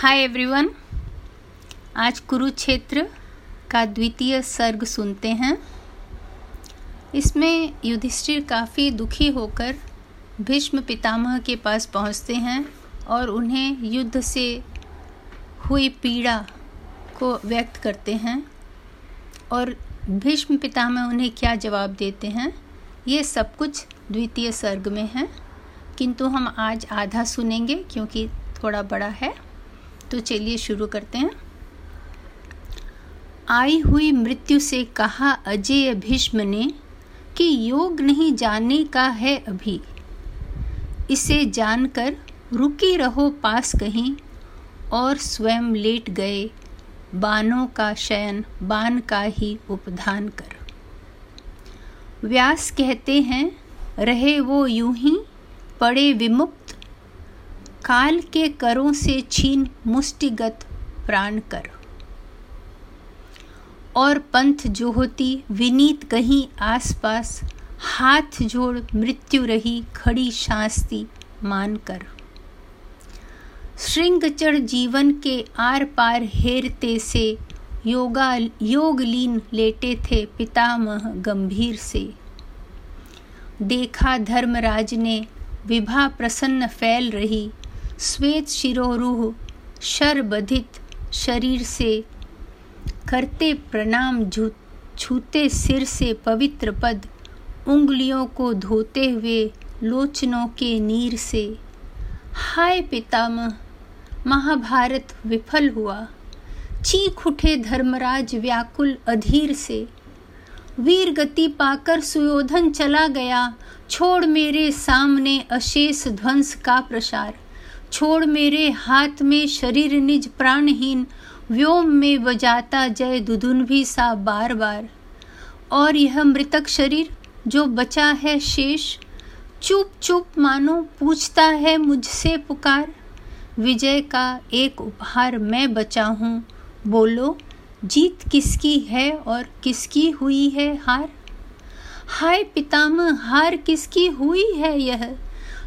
Hi everyone आज कुरुक्षेत्र का द्वितीय सर्ग सुनते हैं। इसमें युधिष्ठिर काफ़ी दुखी होकर भीष्म पितामह के पास पहुँचते हैं और उन्हें युद्ध से हुई पीड़ा को व्यक्त करते हैं और भीष्म पितामह उन्हें क्या जवाब देते हैं? ये सब कुछ द्वितीय सर्ग में है। किंतु हम आज आधा सुनेंगे क्योंकि थोड़ा बड़ा है। तो चलिए शुरू करते हैं। आई हुई मृत्यु से कहा अजय भीष्म ने कि योग नहीं जानने का है अभी। इसे जानकर रुकी रहो पास कहीं और स्वयं लेट गए बानों का शयन बान का ही उपधान कर। व्यास कहते हैं, रहे वो यूँ ही, पड़े विमुक्त काल के करों से छीन मुष्टिगत प्राण कर। और पंथ जो होती विनीत कहीं आसपास, हाथ जोड़ मृत्यु रही खड़ी शास्ति मानकर श्रृंगचर जीवन के आर पार हेरते से, योगा, योगलीन लेटे थे पितामह गंभीर से। देखा धर्मराज ने विभा प्रसन्न फैल रही श्वेत शिरोरूह शरबधित शरीर से, करते प्रणाम छूते सिर से पवित्र पद, उंगलियों को धोते हुए लोचनों के नीर से। हाय पितामह, महाभारत विफल हुआ। चीख उठे धर्मराज व्याकुल अधीर से। वीर गति पाकर सुयोधन चला गया, छोड़ मेरे सामने अशेष ध्वंस का प्रसार। छोड़ मेरे हाथ में शरीर निज प्राणहीन, व्योम में बजाता जय दुधुन भी सा बार बार और यह मृतक शरीर जो बचा है शेष चुप चुप मानो पूछता है मुझसे पुकार, विजय का एक उपहार मैं बचा हूँ। बोलो, जीत किसकी है और किसकी हुई है हार? हाय पितामह, हार किसकी हुई है यह?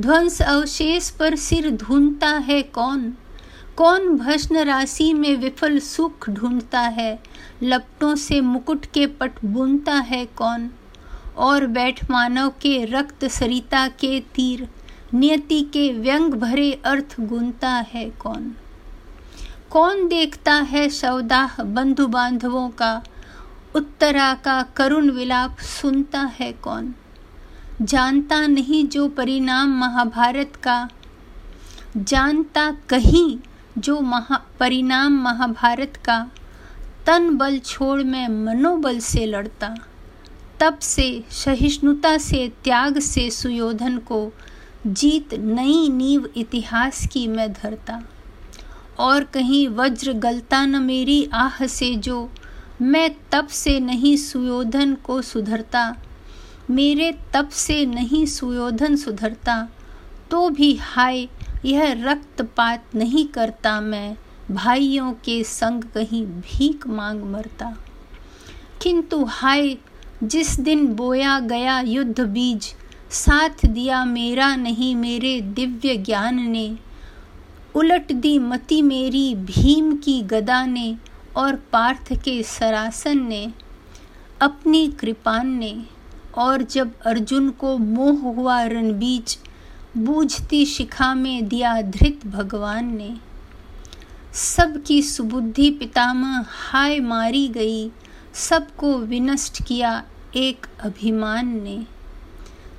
ध्वंस अवशेष पर सिर ढूंढता है कौन? कौन भस्म राशि में विफल सुख ढूंढता है? लपटों से मुकुट के पट बुनता है कौन? और बैठ मानव के रक्त सरिता के तीर, नियति के व्यंग भरे अर्थ गुनता है कौन? कौन देखता है सौदाह बंधु बांधवों का? उत्तरा का करुण विलाप सुनता है कौन? जानता नहीं जो परिणाम महाभारत का। जानता कहीं जो महा, परिणाम महाभारत का। तन बल छोड़ मैं मनोबल से लड़ता। तब से, सहिष्णुता से, त्याग से सुयोधन को जीत नई नींव इतिहास की मैं धरता। और कहीं वज्र गलता न मेरी आह से जो मैं तब से नहीं सुयोधन को सुधरता। मेरे तप से नहीं सुयोधन सुधरता तो भी हाय, यह रक्तपात नहीं करता मैं, भाइयों के संग कहीं भीख मांग मरता। किंतु हाय, जिस दिन बोया गया युद्ध बीज, साथ दिया मेरा नहीं मेरे दिव्य ज्ञान ने, उलट दी मति मेरी भीम की गदा ने, और पार्थ के सरासन ने, अपनी कृपान ने। और जब अर्जुन को मोह हुआ रणबीज, बूझती शिखा में दिया धृत भगवान ने। सबकी सुबुद्धि पितामह हाय मारी गई, सबको विनष्ट किया एक अभिमान ने।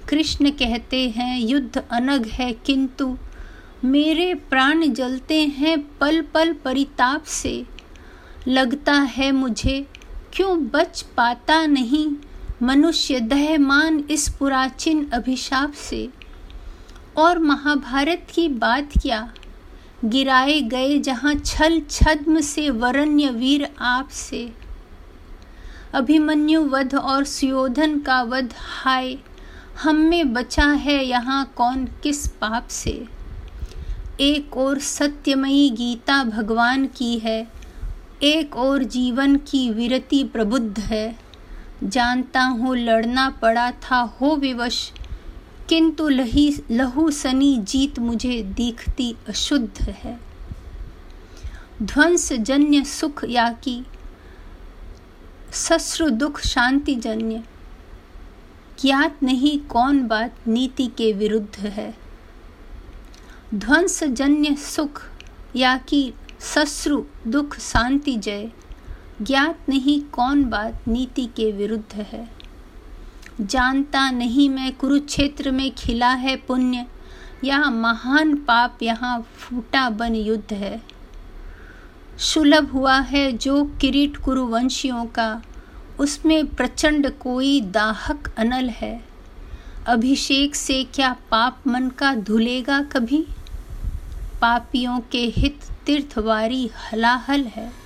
कृष्ण कहते हैं, युद्ध अनग है किंतु मेरे प्राण जलते हैं पल पल परिताप से। लगता है मुझे, क्यों बच पाता नहीं मनुष्य दहमान इस पुराचीन अभिशाप से और महाभारत की बात क्या? गिराए गए जहाँ छल छद्म से वरण्य वीर आप से। अभिमन्यु वध और सुयोधन का वध हाय, हम में बचा है यहाँ कौन किस पाप से? एक और सत्यमयी गीता भगवान की है, एक और जीवन की विरति प्रबुद्ध है। जानता हूँ, लड़ना पड़ा था, हो विवश। किंतु लही, लहू सनी जीत मुझे दिखती अशुद्ध है। ध्वंस जन्य सुख या की सस्रु दुख शांति जन्य। ज्ञात नहीं कौन बात नीति के विरुद्ध है। ध्वंस जन्य सुख या कि सस्रु दुख शांति जय। ज्ञात नहीं कौन बात नीति के विरुद्ध है। जानता नहीं मैं कुरुक्षेत्र में खिला है पुण्य, या महान पाप यहाँ फूटा बन युद्ध है। सुलभ हुआ है जो किरीट कुरुवंशियों का, उसमें प्रचंड कोई दाहक अनल है। अभिषेक से क्या पाप मन का धुलेगा कभी? पापियों के हित तीर्थवारी हलाहल है।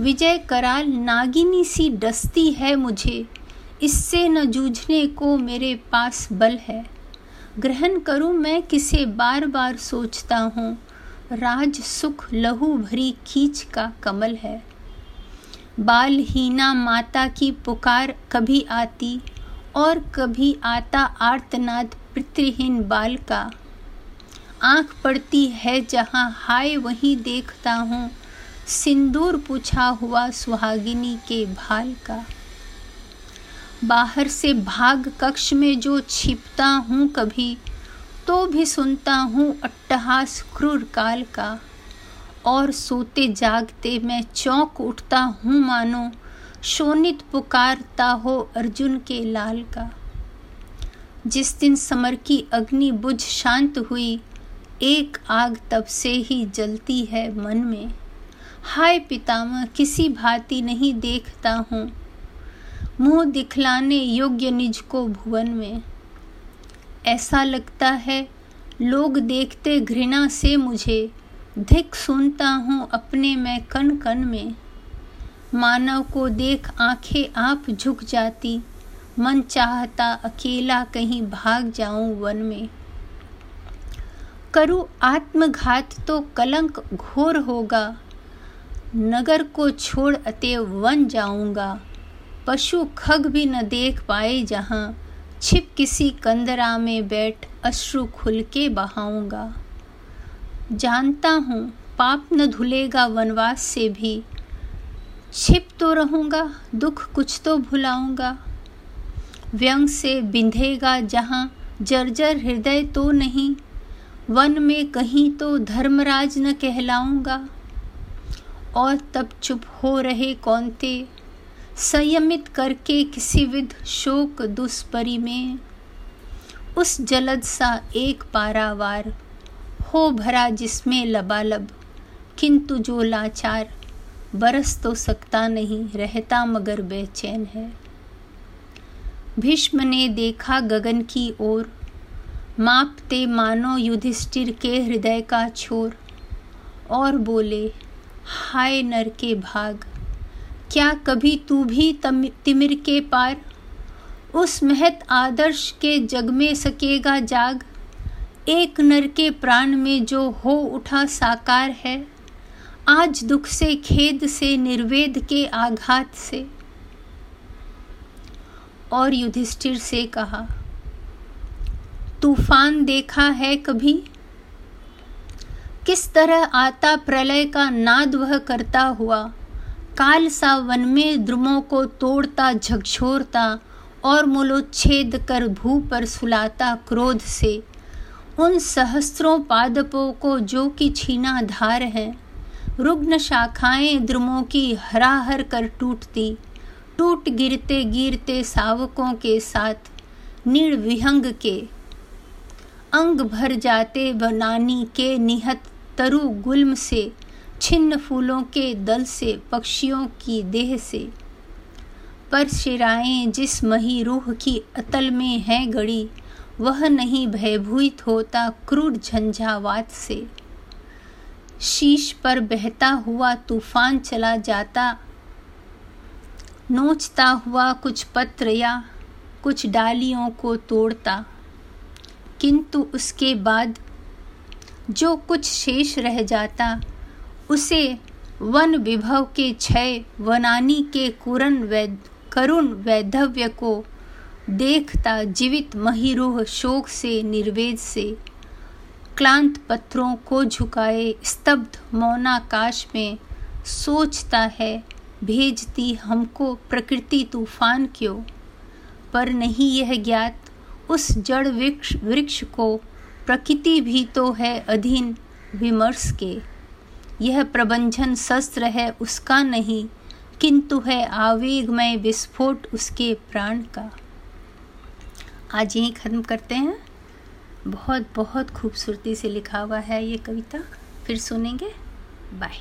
विजय कराल नागिनी सी डसती है मुझे। इससे न जूझने को मेरे पास बल है। ग्रहण करूँ मैं किसे बार बार सोचता हूँ। राज सुख लहू भरी खींच का कमल है। बालहीना माता की पुकार कभी आती और कभी आता आर्तनाद पितृहीन बाल का। आँख पड़ती है जहाँ हाय वहीं देखता हूँ। सिंदूर पूछा हुआ सुहागिनी के भाल का। बाहर से भाग कक्ष में जो छिपता हूँ कभी तो भी सुनता हूँ अट्टहास क्रूर काल का। और सोते जागते मैं चौंक उठता हूँ मानो शोनित पुकारता हो अर्जुन के लाल का। जिस दिन समर की अग्नि बुझ शांत हुई, एक आग तब से ही जलती है मन में। हाय पितामह, किसी भांति नहीं देखता हूँ। मुँह दिखलाने योग्य निज को भुवन में। ऐसा लगता है, लोग देखते घृणा से मुझे। धिक सुनता हूँ अपने मैं कण कण में। मानव को देख आँखें आप झुक जाती। मन चाहता अकेला कहीं भाग जाऊँ वन में। करूँ आत्मघात तो कलंक घोर होगा। नगर को छोड़ अतएव वन जाऊँगा। पशु खग भी न देख पाए जहाँ। छिप किसी कंदरा में बैठ अश्रु खुल के बहाऊँगा। जानता हूँ पाप न धुलेगा वनवास से भी। छिप तो रहूँगा, दुख कुछ तो भुलाऊँगा। व्यंग से बिंधेगा जहाँ जर्जर हृदय तो नहीं। वन में कहीं तो धर्मराज न कहलाऊँगा। और तब चुप हो रहे कौनते संयमित करके किसी विध शोक दुष्परि में। उस जलद सा एक पारावार, हो भरा जिसमें लबालब, किंतु जो लाचार, बरस तो सकता नहीं, रहता मगर बेचैन है। भीष्म ने देखा गगन की ओर, मापते मानो युधिष्ठिर के हृदय का छोर, और बोले हाय नर के भाग, क्या कभी तू भी तिमिर के पार? उस महत आदर्श के जग में सकेगा जाग, एक नर के प्राण में जो हो उठा साकार है। आज दुख से, खेद से, निर्वेद के आघात से। और युधिष्ठिर से कहा, तूफ़ान देखा है कभी? किस तरह आता प्रलय का नाद वह करता हुआ? काल सा वन में द्रुमों को तोड़ता, झकझोरता और मूलोच्छेद कर भू पर सुलाता क्रोध से। उन सहस्त्रों पादपों को जो कि छीना धार है, रुग्ण शाखाएँ द्रुमों की हराहर कर टूटती। टूट गिरते गिरते सावकों के साथ निर्विहंग के। अंग भर जाते बनानी के निहत तरु गुल्म से, छिन्न फूलों के दल से, पक्षियों की देह से। पर शिराएँ जिस मही रूह की अतल में है गड़ी, वह नहीं भयभूत होता क्रूर झंझावात से। शीश पर बहता हुआ तूफ़ान चला जाता, नोचता हुआ कुछ पत्र या कुछ डालियों को तोड़ता। किंतु उसके बाद जो कुछ शेष रह जाता, उसे वन विभव के क्षय, वनानी के कुरन वैद, करुण वैधव्य को देखता जीवित महिरूह शोक से, निर्वेद से। क्लांत पत्थरों को झुकाए, स्तब्ध मौनाकाश में सोचता है, भेजती हमको प्रकृति तूफ़ान क्यों? पर नहीं यह ज्ञात, उस जड़ वृक्ष वृक्ष को प्रकृति भी तो है अधीन विमर्श के। यह प्रबंधन शस्त्र है उसका नहीं, किंतु है आवेगमय विस्फोट उसके प्राण का। आज यही ख़त्म करते हैं। बहुत बहुत खूबसूरती से लिखा हुआ है ये कविता। फिर सुनेंगे। बाय